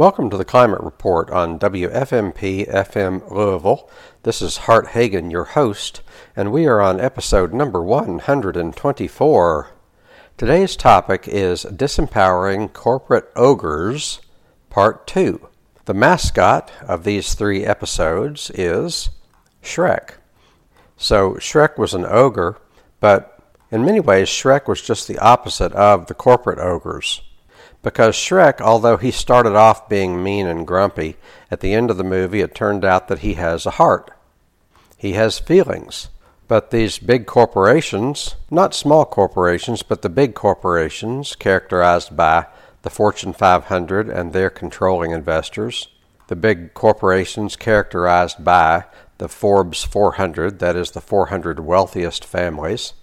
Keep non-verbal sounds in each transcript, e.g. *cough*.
Welcome to the Climate Report on WFMP FM Louisville. This is Hart Hagen, your host, and we are on episode number 124. Today's topic is Disempowering Corporate Ogres, Part 2. The mascot of these three episodes is Shrek. So, Shrek was an ogre, but in many ways, Shrek was just the opposite of the corporate ogres. Because Shrek, although he started off being mean and grumpy, at the end of the movie it turned out that he has a heart. He has feelings. But these big corporations, not small corporations, but the big corporations, characterized by the Fortune 500 and their controlling investors, the big corporations characterized by the Forbes 400, that is, the 400 wealthiest families,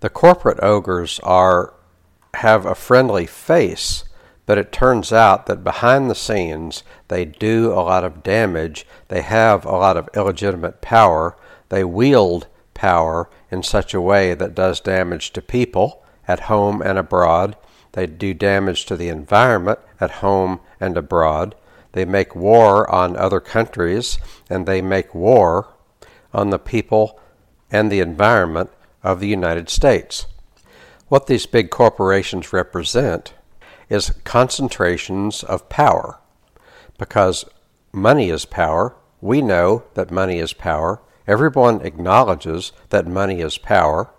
the corporate ogres are have a friendly face but it turns out that behind the scenes, they do a lot of damage. They have a lot of illegitimate power. They wield power in such a way that does damage to people at home and abroad. They do damage to the environment at home and abroad. They make war on other countries, and they make war on the people and the environment of the United States. What these big corporations represent is concentrations of power. Because money is power, we know that money is power. Everyone acknowledges that money is power.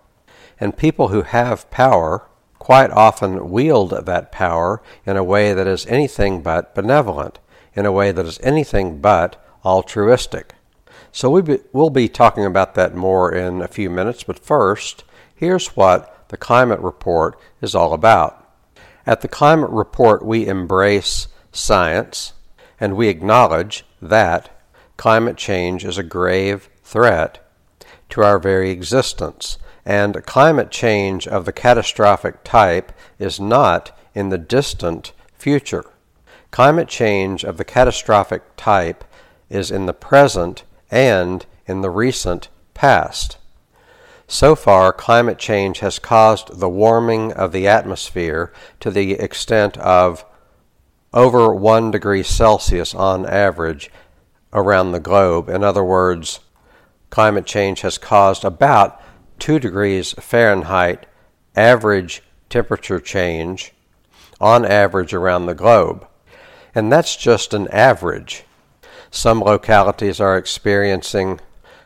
And people who have power quite often wield that power in a way that is anything but benevolent, in a way that is anything but altruistic. So we be, we'll be talking about that more in a few minutes, but first, here's what the climate report is all about. At the Climate Report, we embrace science and we acknowledge that climate change is a grave threat to our very existence. And climate change of the catastrophic type is not in the distant future. Climate change of the catastrophic type is in the present and in the recent past. So far, climate change has caused the warming of the atmosphere to the extent of over 1 degree Celsius on average around the globe. In other words, climate change has caused about 2 degrees Fahrenheit average temperature change on average around the globe. And that's just an average. Some localities are experiencing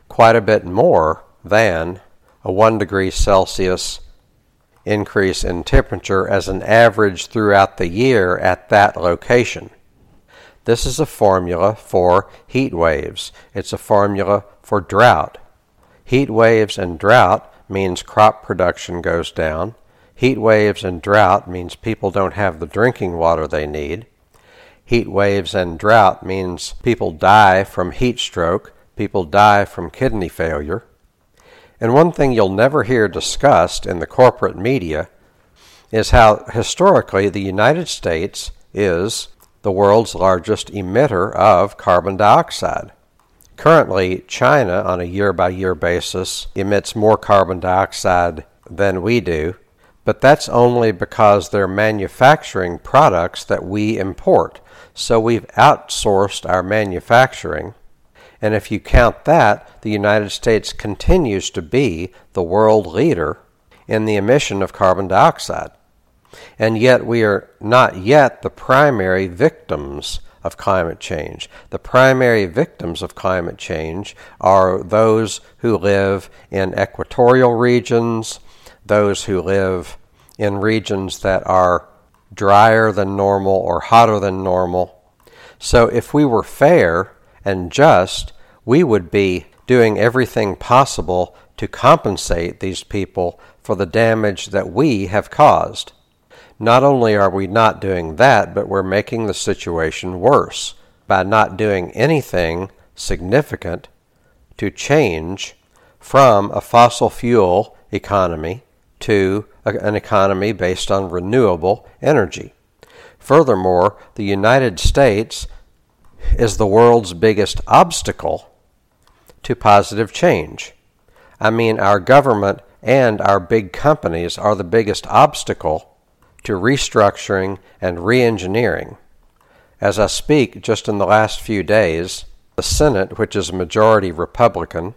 quite a bit more than a 1 degree Celsius increase in temperature as an average throughout the year at that location. This is a formula for heat waves. It's a formula for drought. Heat waves and drought means crop production goes down. Heat waves and drought means people don't have the drinking water they need. Heat waves and drought means people die from heat stroke, people die from kidney failure. And one thing you'll never hear discussed in the corporate media is how historically the United States is the world's largest emitter of carbon dioxide. Currently, China, on a year by year basis, emits more carbon dioxide than we do, but that's only because they're manufacturing products that we import. So we've outsourced our manufacturing and if you count that, the United States continues to be the world leader in the emission of carbon dioxide. And yet we are not yet the primary victims of climate change. The primary victims of climate change are those who live in equatorial regions, those who live in regions that are drier than normal or hotter than normal. So if we were fair, and just, we would be doing everything possible to compensate these people for the damage that we have caused. Not only are we not doing that, but we're making the situation worse by not doing anything significant to change from a fossil fuel economy to an economy based on renewable energy. Furthermore, the United States is the world's biggest obstacle to positive change. I mean, our government and our big companies are the biggest obstacle to restructuring and reengineering. As I speak, just in the last few days, the Senate, which is a majority Republican,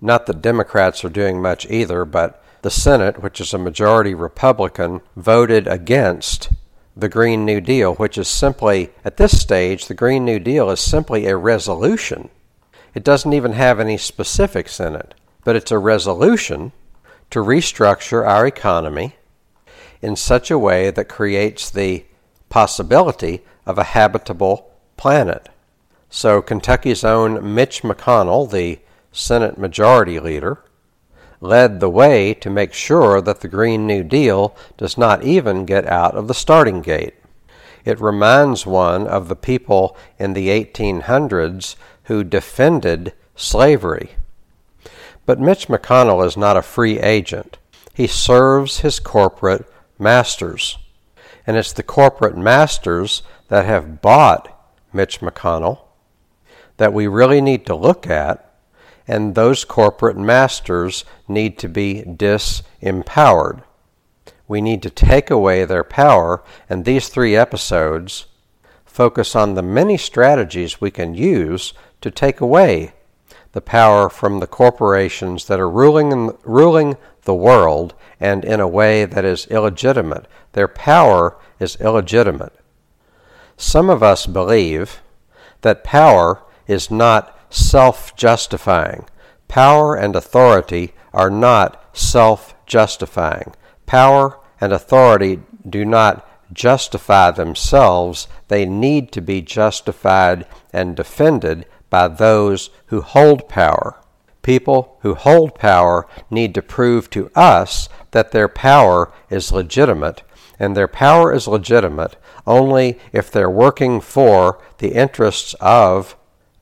not that Democrats are doing much either, but the Senate, which is a majority Republican, voted against the Green New Deal, which is simply, at this stage, the Green New Deal is simply a resolution. It doesn't even have any specifics in it, but it's a resolution to restructure our economy in such a way that creates the possibility of a habitable planet. So, Kentucky's own Mitch McConnell, the Senate Majority Leader, led the way to make sure that the Green New Deal does not even get out of the starting gate. It reminds one of the people in the 1800s who defended slavery. But Mitch McConnell is not a free agent. He serves his corporate masters. And it's the corporate masters that have bought Mitch McConnell that we really need to look at, and those corporate masters need to be disempowered. We need to take away their power, and these three episodes focus on the many strategies we can use to take away the power from the corporations that are ruling, ruling the world and in a way that is illegitimate. Their power is illegitimate. Some of us believe that power is not self justifying. Power and authority are not self justifying. Power and authority do not justify themselves, they need to be justified and defended by those who hold power. People who hold power need to prove to us that their power is legitimate, and their power is legitimate only if they're working for the interests of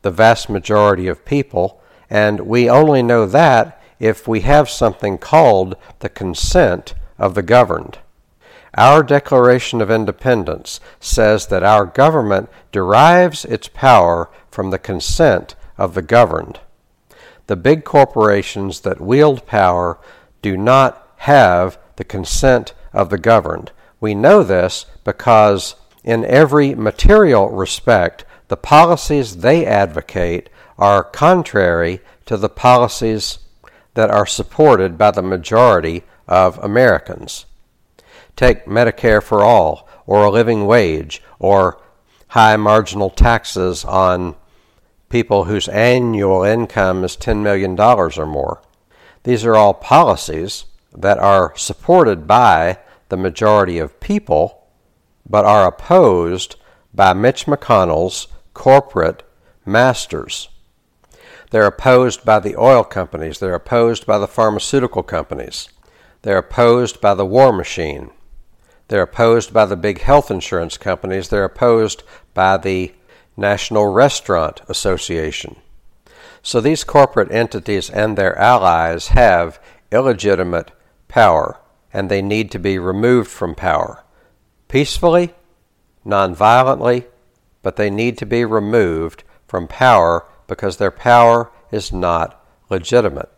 the vast majority of people, and we only know that if we have something called the consent of the governed. Our Declaration of Independence says that our government derives its power from the consent of the governed. The big corporations that wield power do not have the consent of the governed. We know this because, in every material respect, the policies they advocate are contrary to the policies that are supported by the majority of Americans. Take Medicare for all, or a living wage, or high marginal taxes on people whose annual income is $10 million or more. These are all policies that are supported by the majority of people, but are opposed by Mitch McConnell's corporate masters. They're opposed by the oil companies. They're opposed by the pharmaceutical companies. They're opposed by the war machine. They're opposed by the big health insurance companies. They're opposed by the National Restaurant Association. So these corporate entities and their allies have illegitimate power, and they need to be removed from power. Peacefully, nonviolently, but they need to be removed from power because their power is not legitimate.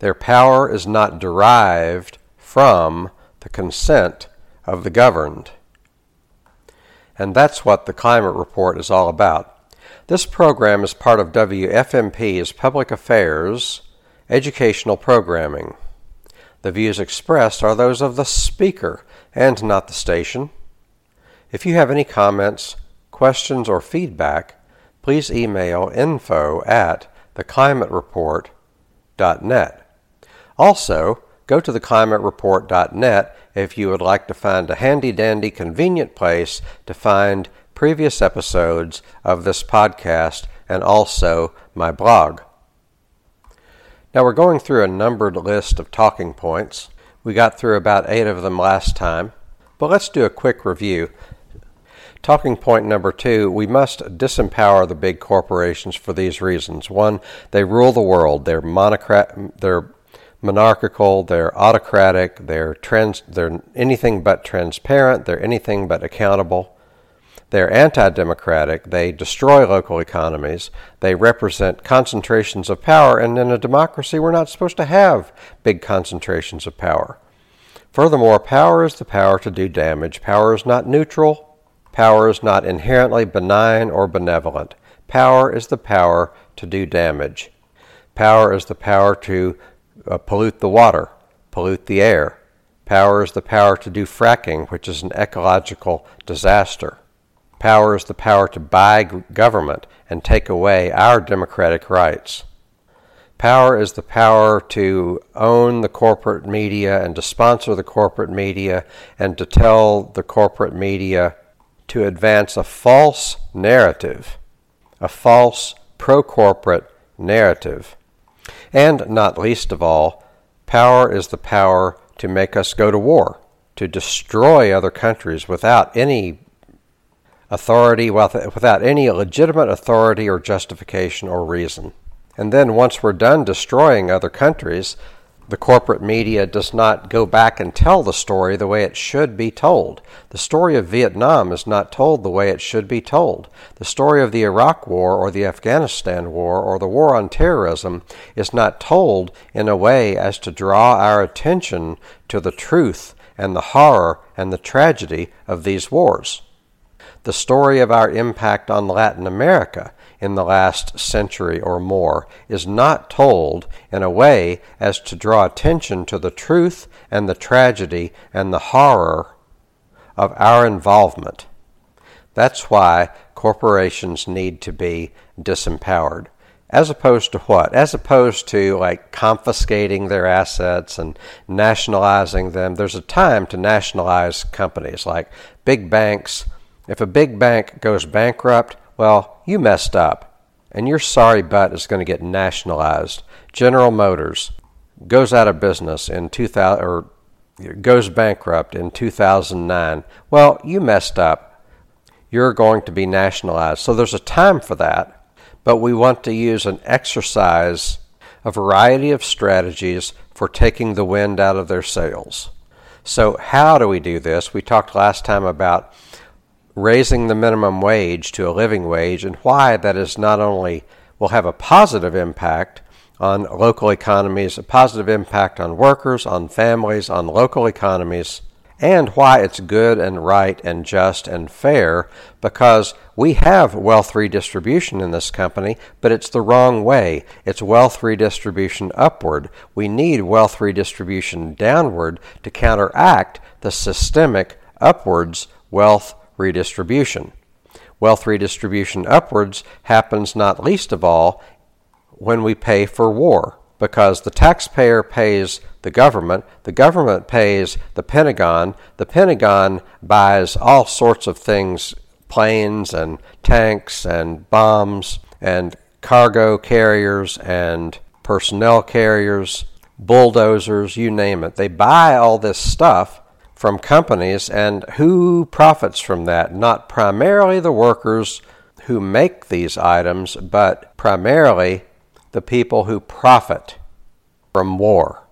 Their power is not derived from the consent of the governed. And that's what the climate report is all about. This program is part of WFMP's public affairs educational programming. The views expressed are those of the speaker and not the station. If you have any comments, questions, or feedback, please email info at theclimatereport.net. Also, go to theclimatereport.net if you would like to find a handy dandy convenient place to find previous episodes of this podcast and also my blog. Now we're going through a numbered list of talking points. We got through about eight of them last time, but let's do a quick review. Talking point number two we must disempower the big corporations for these reasons. One, they rule the world. They're, monocrat- they're monarchical, they're autocratic, they're, trans- they're anything but transparent, they're anything but accountable. They're anti democratic, they destroy local economies, they represent concentrations of power, and in a democracy, we're not supposed to have big concentrations of power. Furthermore, power is the power to do damage. Power is not neutral, Power is not inherently benign or benevolent. Power is the power to do damage. Power is the power to uh, pollute the water, pollute the air. Power is the power to do fracking, which is an ecological disaster. Power is the power to buy government and take away our democratic rights. Power is the power to own the corporate media and to sponsor the corporate media and to tell the corporate media to advance a false narrative, a false pro corporate narrative. And not least of all, power is the power to make us go to war, to destroy other countries without any authority, without any legitimate authority or justification or reason. And then once we're done destroying other countries, the corporate media does not go back and tell the story the way it should be told. The story of Vietnam is not told the way it should be told. The story of the Iraq War or the Afghanistan War or the War on Terrorism is not told in a way as to draw our attention to the truth and the horror and the tragedy of these wars. The story of our impact on Latin America in the last century or more is not told in a way as to draw attention to the truth and the tragedy and the horror of our involvement. That's why corporations need to be disempowered. As opposed to what? As opposed to like confiscating their assets and nationalizing them. There's a time to nationalize companies like big banks. If a big bank goes bankrupt, well, you messed up, and your sorry butt is going to get nationalized. General Motors goes out of business in 2000 or goes bankrupt in 2009. Well, you messed up. You're going to be nationalized. So there's a time for that, but we want to use an exercise a variety of strategies for taking the wind out of their sails. So, how do we do this? We talked last time about raising the minimum wage to a living wage and why that is not only will have a positive impact on local economies, a positive impact on workers, on families, on local economies, and why it's good and right and just and fair because we have wealth redistribution in this company, but it's the wrong way. It's wealth redistribution upward. We need wealth redistribution downward to counteract the systemic upwards wealth redistribution. Wealth redistribution upwards happens not least of all when we pay for war, because the taxpayer pays the government, the government pays the Pentagon, the Pentagon buys all sorts of things planes and tanks and bombs and cargo carriers and personnel carriers, bulldozers, you name it. They buy all this stuff from companies, and who profits from that? Not primarily the workers who make these items, but primarily the people who profit from war.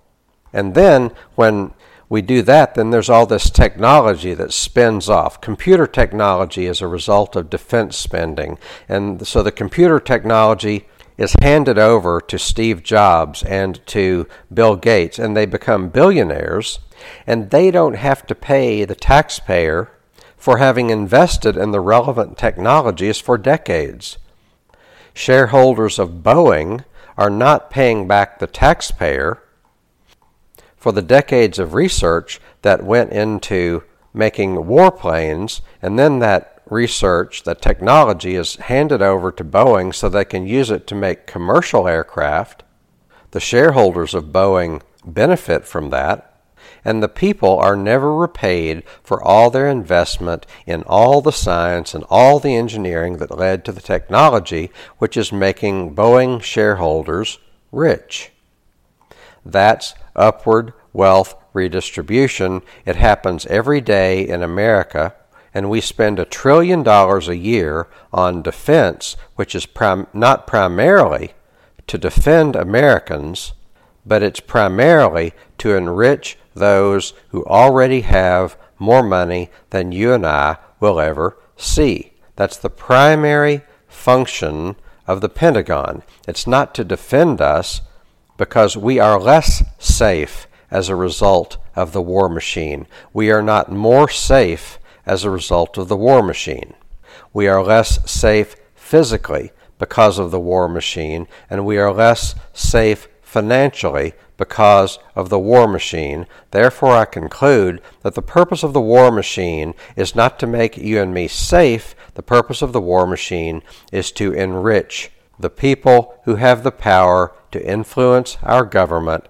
And then when we do that, then there's all this technology that spins off. Computer technology is a result of defense spending. And so the computer technology is handed over to Steve Jobs and to Bill Gates, and they become billionaires and they don't have to pay the taxpayer for having invested in the relevant technologies for decades. Shareholders of Boeing are not paying back the taxpayer for the decades of research that went into making warplanes, and then that research, that technology is handed over to Boeing so they can use it to make commercial aircraft. The shareholders of Boeing benefit from that and the people are never repaid for all their investment in all the science and all the engineering that led to the technology which is making Boeing shareholders rich. That's upward wealth redistribution. It happens every day in America, and we spend a trillion dollars a year on defense, which is prim- not primarily to defend Americans, but it's primarily to enrich those who already have more money than you and I will ever see. That's the primary function of the Pentagon. It's not to defend us because we are less safe as a result of the war machine. We are not more safe as a result of the war machine. We are less safe physically because of the war machine, and we are less safe financially because of the war machine. Therefore, I conclude that the purpose of the war machine is not to make you and me safe. The purpose of the war machine is to enrich the people who have the power to influence our government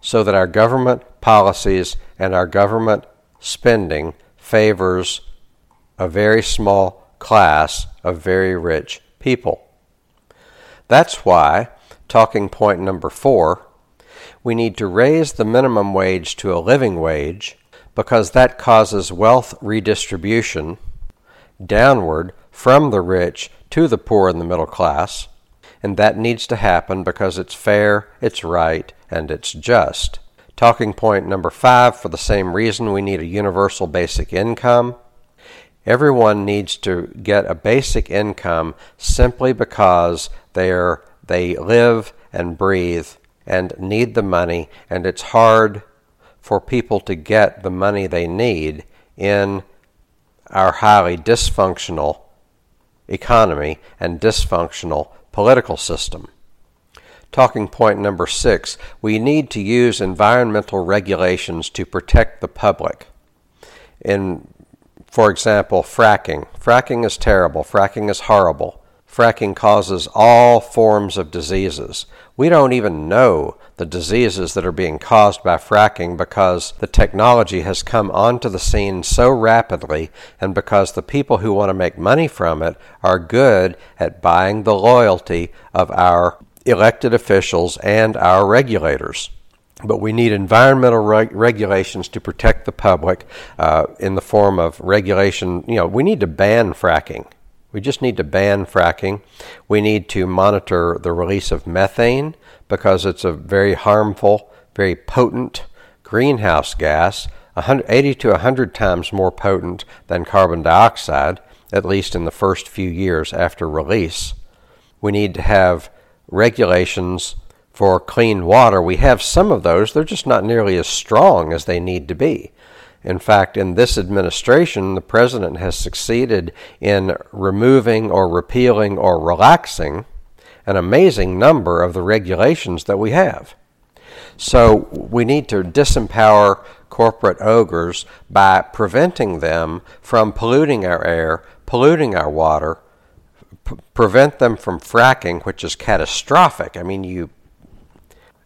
so that our government policies and our government spending favors a very small class of very rich people. That's why, talking point number four, we need to raise the minimum wage to a living wage because that causes wealth redistribution downward from the rich to the poor and the middle class, and that needs to happen because it's fair, it's right, and it's just. Talking point number five for the same reason we need a universal basic income. Everyone needs to get a basic income simply because they're, they live and breathe and need the money, and it's hard for people to get the money they need in our highly dysfunctional economy and dysfunctional political system. Talking point number six we need to use environmental regulations to protect the public. In, for example, fracking. Fracking is terrible, fracking is horrible. Fracking causes all forms of diseases. We don't even know the diseases that are being caused by fracking because the technology has come onto the scene so rapidly and because the people who want to make money from it are good at buying the loyalty of our elected officials and our regulators. But we need environmental reg- regulations to protect the public uh, in the form of regulation. You know, we need to ban fracking. We just need to ban fracking. We need to monitor the release of methane because it's a very harmful, very potent greenhouse gas, 80 to 100 times more potent than carbon dioxide, at least in the first few years after release. We need to have regulations for clean water. We have some of those, they're just not nearly as strong as they need to be. In fact, in this administration, the president has succeeded in removing or repealing or relaxing an amazing number of the regulations that we have. So we need to disempower corporate ogres by preventing them from polluting our air, polluting our water, prevent them from fracking, which is catastrophic. I mean, you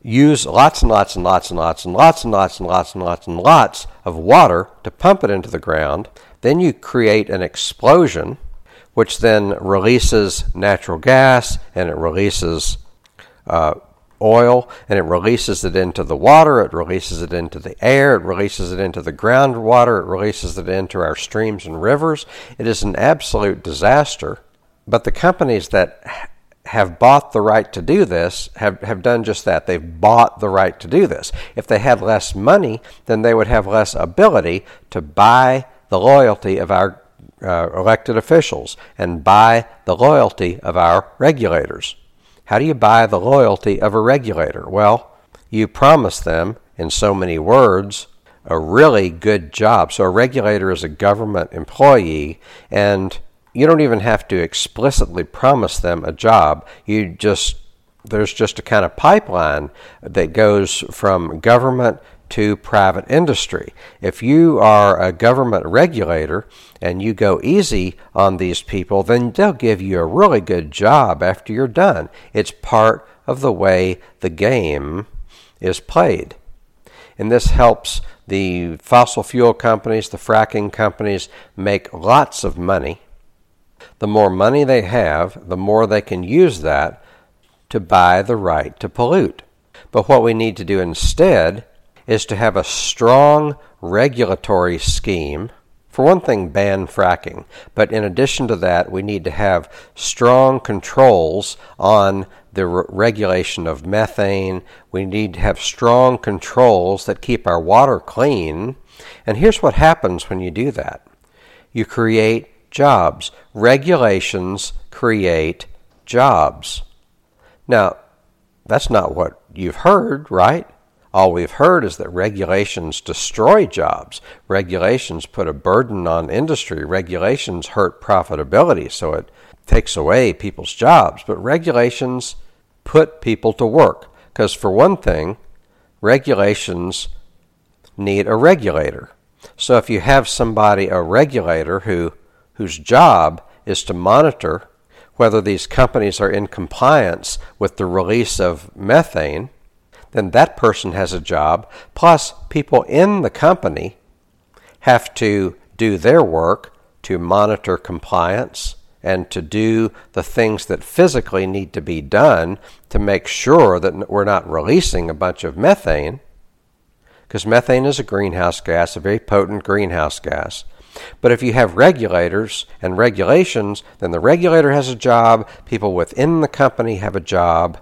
use lots and lots and lots and lots and lots and lots and lots and lots and lots of water to pump it into the ground. Then you create an explosion, which then releases natural gas and it releases uh, oil and it releases it into the water, it releases it into the air, it releases it into the groundwater, it releases it into our streams and rivers. It is an absolute disaster. But the companies that have bought the right to do this have, have done just that. They've bought the right to do this. If they had less money, then they would have less ability to buy the loyalty of our uh, elected officials and buy the loyalty of our regulators. How do you buy the loyalty of a regulator? Well, you promise them, in so many words, a really good job. So a regulator is a government employee, and you don't even have to explicitly promise them a job. You just there's just a kind of pipeline that goes from government to private industry. If you are a government regulator and you go easy on these people, then they'll give you a really good job after you're done. It's part of the way the game is played. And this helps the fossil fuel companies, the fracking companies, make lots of money the more money they have, the more they can use that to buy the right to pollute. But what we need to do instead is to have a strong regulatory scheme. For one thing, ban fracking. But in addition to that, we need to have strong controls on the re- regulation of methane. We need to have strong controls that keep our water clean. And here's what happens when you do that you create jobs. Regulations create jobs. Now, that's not what you've heard, right? All we've heard is that regulations destroy jobs. Regulations put a burden on industry. Regulations hurt profitability, so it takes away people's jobs. But regulations put people to work. Because, for one thing, regulations need a regulator. So, if you have somebody, a regulator, who, whose job is to monitor whether these companies are in compliance with the release of methane, then that person has a job. Plus, people in the company have to do their work to monitor compliance and to do the things that physically need to be done to make sure that we're not releasing a bunch of methane. Because methane is a greenhouse gas, a very potent greenhouse gas. But if you have regulators and regulations, then the regulator has a job, people within the company have a job.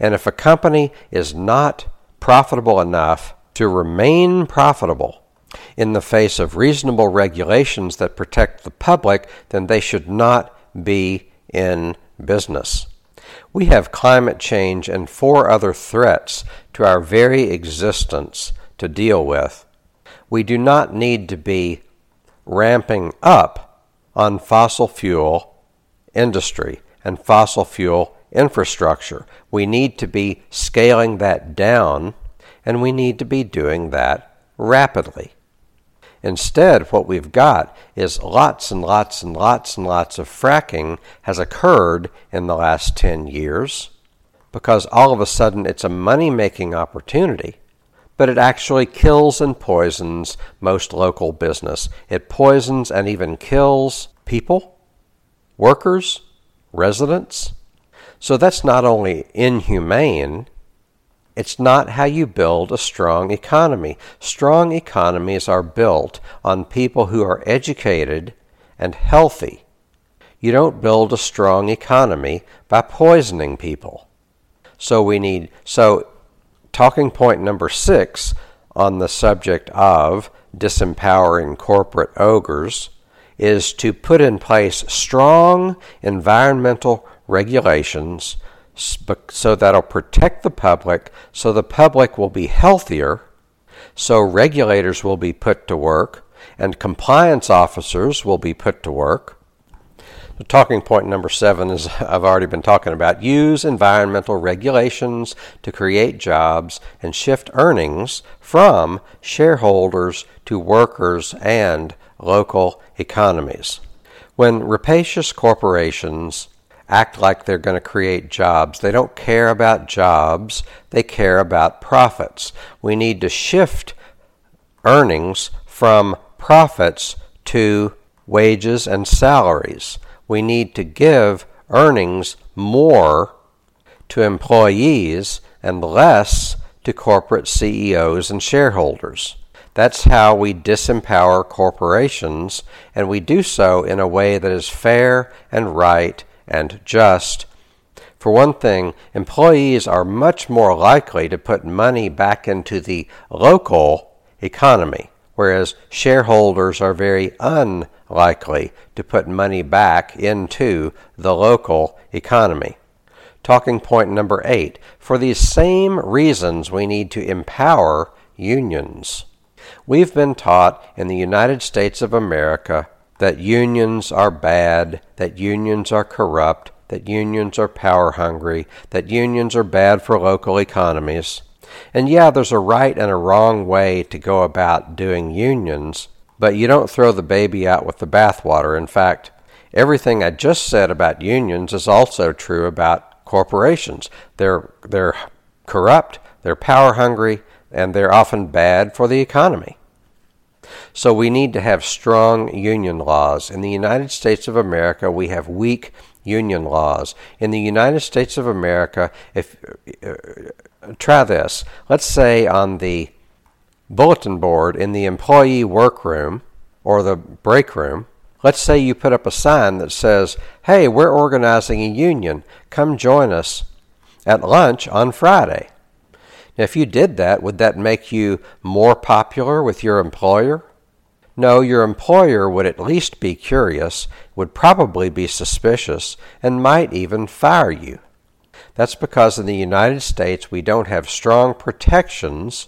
And if a company is not profitable enough to remain profitable in the face of reasonable regulations that protect the public, then they should not be in business. We have climate change and four other threats to our very existence to deal with. We do not need to be ramping up on fossil fuel industry and fossil fuel infrastructure. We need to be scaling that down, and we need to be doing that rapidly. Instead, what we've got is lots and lots and lots and lots of fracking has occurred in the last 10 years because all of a sudden it's a money making opportunity but it actually kills and poisons most local business. It poisons and even kills people, workers, residents. So that's not only inhumane, it's not how you build a strong economy. Strong economies are built on people who are educated and healthy. You don't build a strong economy by poisoning people. So we need so talking point number six on the subject of disempowering corporate ogres is to put in place strong environmental regulations so that'll protect the public, so the public will be healthier, so regulators will be put to work, and compliance officers will be put to work, talking point number seven is *laughs* I've already been talking about. Use environmental regulations to create jobs and shift earnings from shareholders to workers and local economies. When rapacious corporations act like they're going to create jobs. They don't care about jobs, they care about profits. We need to shift earnings from profits to wages and salaries we need to give earnings more to employees and less to corporate CEOs and shareholders. That's how we disempower corporations, and we do so in a way that is fair and right and just. For one thing, employees are much more likely to put money back into the local economy, whereas shareholders are very un likely to put money back into the local economy. Talking point number eight. For these same reasons, we need to empower unions. We've been taught in the United States of America that unions are bad, that unions are corrupt, that unions are power hungry, that unions are bad for local economies. And yeah, there's a right and a wrong way to go about doing unions, but you don't throw the baby out with the bathwater. In fact, everything I just said about unions is also true about corporations. They're, they're corrupt, they're power hungry, and they're often bad for the economy. So we need to have strong union laws. In the United States of America, we have weak union laws. In the United States of America, if uh, try this, let's say on the bulletin board in the employee workroom or the break room, let's say you put up a sign that says, Hey, we're organizing a union. Come join us at lunch on Friday. Now, if you did that, would that make you more popular with your employer? No, your employer would at least be curious, would probably be suspicious, and might even fire you. That's because in the United States we don't have strong protections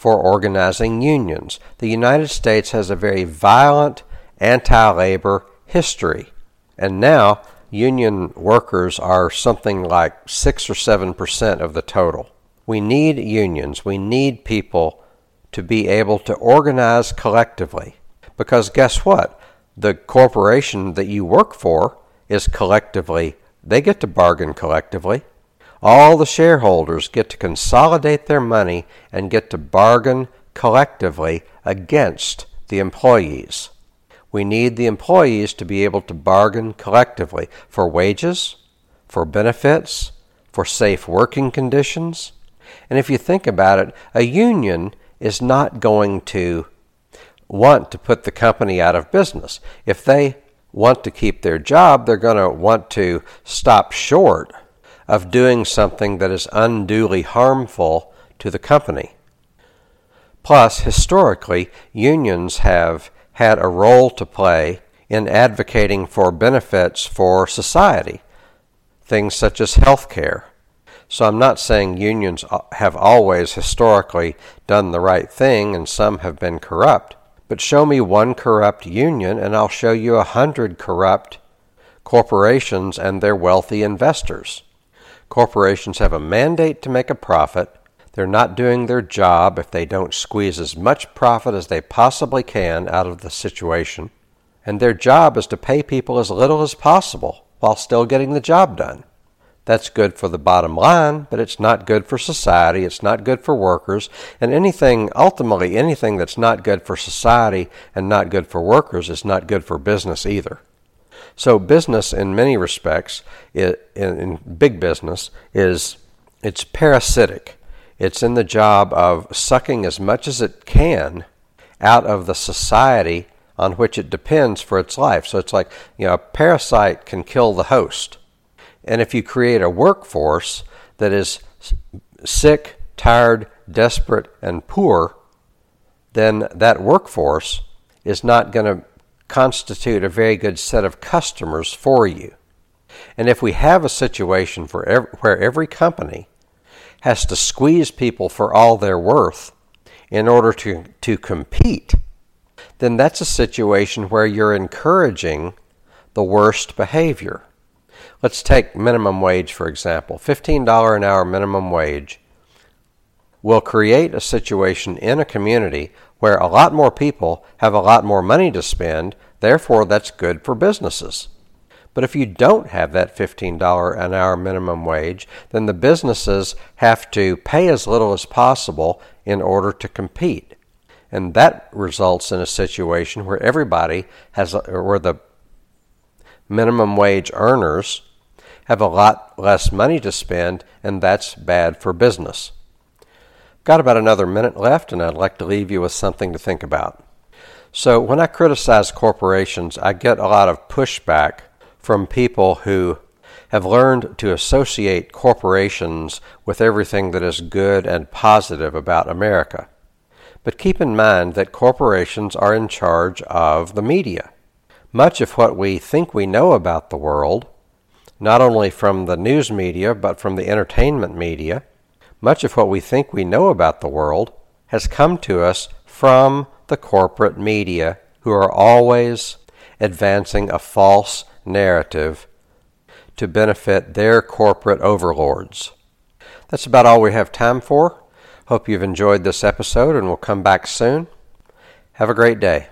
for organizing unions. The United States has a very violent anti labor history. And now union workers are something like 6 or 7% of the total. We need unions. We need people to be able to organize collectively. Because guess what? The corporation that you work for is collectively, they get to bargain collectively. All the shareholders get to consolidate their money and get to bargain collectively against the employees. We need the employees to be able to bargain collectively for wages, for benefits, for safe working conditions. And if you think about it, a union is not going to want to put the company out of business. If they want to keep their job, they're going to want to stop short of doing something that is unduly harmful to the company. Plus, historically, unions have had a role to play in advocating for benefits for society, things such as health care. So I'm not saying unions have always historically done the right thing and some have been corrupt, but show me one corrupt union and I'll show you a hundred corrupt corporations and their wealthy investors. Corporations have a mandate to make a profit, they're not doing their job if they don't squeeze as much profit as they possibly can out of the situation. And their job is to pay people as little as possible while still getting the job done. That's good for the bottom line, but it's not good for society, it's not good for workers, and anything, ultimately, anything that's not good for society and not good for workers is not good for business either. So, business, in many respects, in big business, is it's parasitic. It's in the job of sucking as much as it can out of the society on which it depends for its life. So it's like, you know, a parasite can kill the host. And if you create a workforce that is sick, tired, desperate, and poor, then that workforce is not going to constitute a very good set of customers for you. And if we have a situation for where every company has to squeeze people for all they're worth in order to, to compete, then that's a situation where you're encouraging the worst behavior. Let's take minimum wage, for example. $15 an hour minimum wage will create a situation in a community where a lot more people have a lot more money to spend, therefore, that's good for businesses. But if you don't have that $15 an hour minimum wage, then the businesses have to pay as little as possible in order to compete. And that results in a situation where everybody has, where the minimum wage earners have a lot less money to spend, and that's bad for business. Got about another minute left, and I'd like to leave you with something to think about. So, when I criticize corporations, I get a lot of pushback from people who have learned to associate corporations with everything that is good and positive about America. But keep in mind that corporations are in charge of the media. Much of what we think we know about the world, not only from the news media but from the entertainment media, much of what we think we know about the world has come to us from the corporate media, who are always advancing a false narrative to benefit their corporate overlords. That's about all we have time for. Hope you've enjoyed this episode and we'll come back soon. Have a great day.